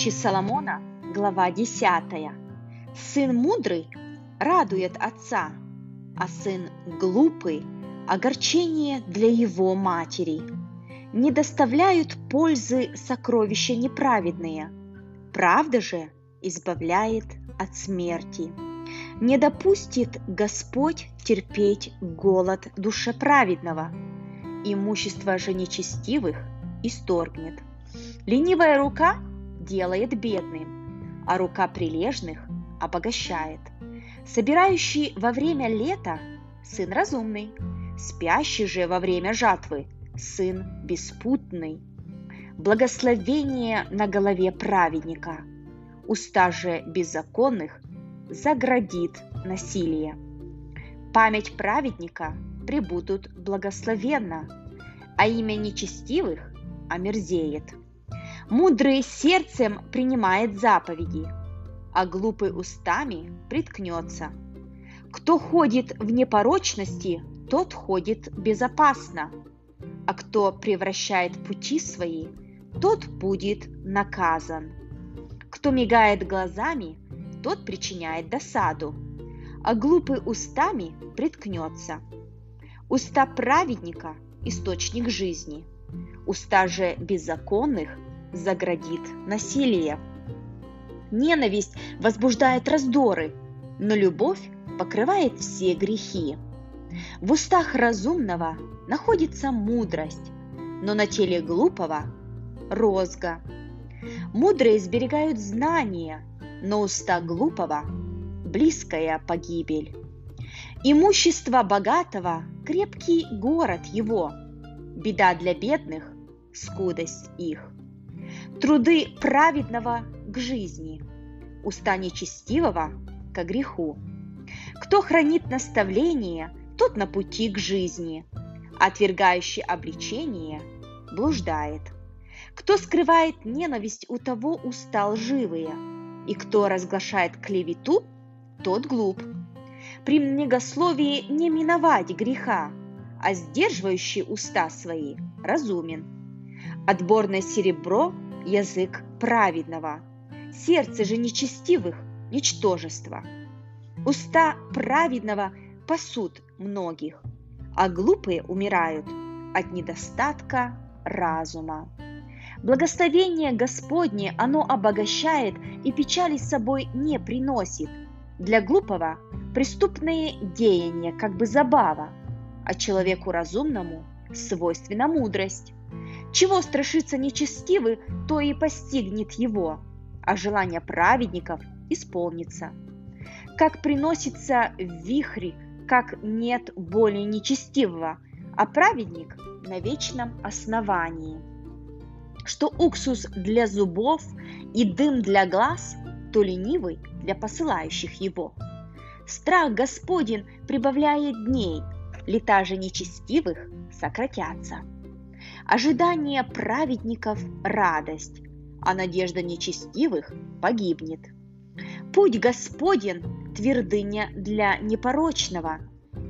Притчи Соломона, глава 10. Сын мудрый радует отца, а сын глупый – огорчение для его матери. Не доставляют пользы сокровища неправедные, правда же избавляет от смерти. Не допустит Господь терпеть голод душеправедного, имущество же нечестивых исторгнет. Ленивая рука делает бедным, а рука прилежных обогащает. Собирающий во время лета – сын разумный, спящий же во время жатвы – сын беспутный. Благословение на голове праведника, уста же беззаконных заградит насилие. Память праведника прибудут благословенно, а имя нечестивых омерзеет. Мудрый сердцем принимает заповеди, а глупый устами приткнется. Кто ходит в непорочности, тот ходит безопасно, а кто превращает пути свои, тот будет наказан. Кто мигает глазами, тот причиняет досаду, а глупый устами приткнется. Уста праведника – источник жизни, уста же беззаконных – заградит насилие. Ненависть возбуждает раздоры, но любовь покрывает все грехи. В устах разумного находится мудрость, но на теле глупого – розга. Мудрые сберегают знания, но уста глупого – близкая погибель. Имущество богатого – крепкий город его, беда для бедных – скудость их. Труды праведного к жизни, уста нечестивого к греху. Кто хранит наставление, тот на пути к жизни, отвергающий обличение блуждает. Кто скрывает ненависть, у того уста лживые, и кто разглашает клевету, тот глуп. При многословии не миновать греха, а сдерживающий уста свои разумен. Отборное серебро язык праведного, сердце же нечестивых – ничтожество. Уста праведного пасут многих, а глупые умирают от недостатка разума. Благословение Господне оно обогащает и печали с собой не приносит. Для глупого преступные деяния как бы забава, а человеку разумному свойственна мудрость. Чего страшится нечестивый, то и постигнет его, а желание праведников исполнится. Как приносится в вихре, как нет более нечестивого, а праведник на вечном основании. Что уксус для зубов и дым для глаз, то ленивый для посылающих его. Страх Господень прибавляет дней, лета же нечестивых сократятся. Ожидание праведников – радость, а надежда нечестивых погибнет. Путь Господен – твердыня для непорочного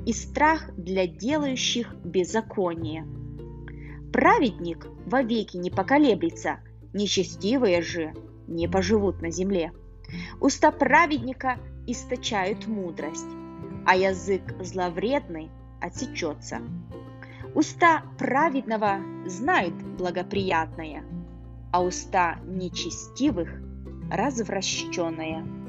и страх для делающих беззаконие. Праведник вовеки не поколеблется, нечестивые же не поживут на земле. Уста праведника источают мудрость, а язык зловредный отсечется. Уста праведного знают благоприятное, а уста нечестивых – развращенное.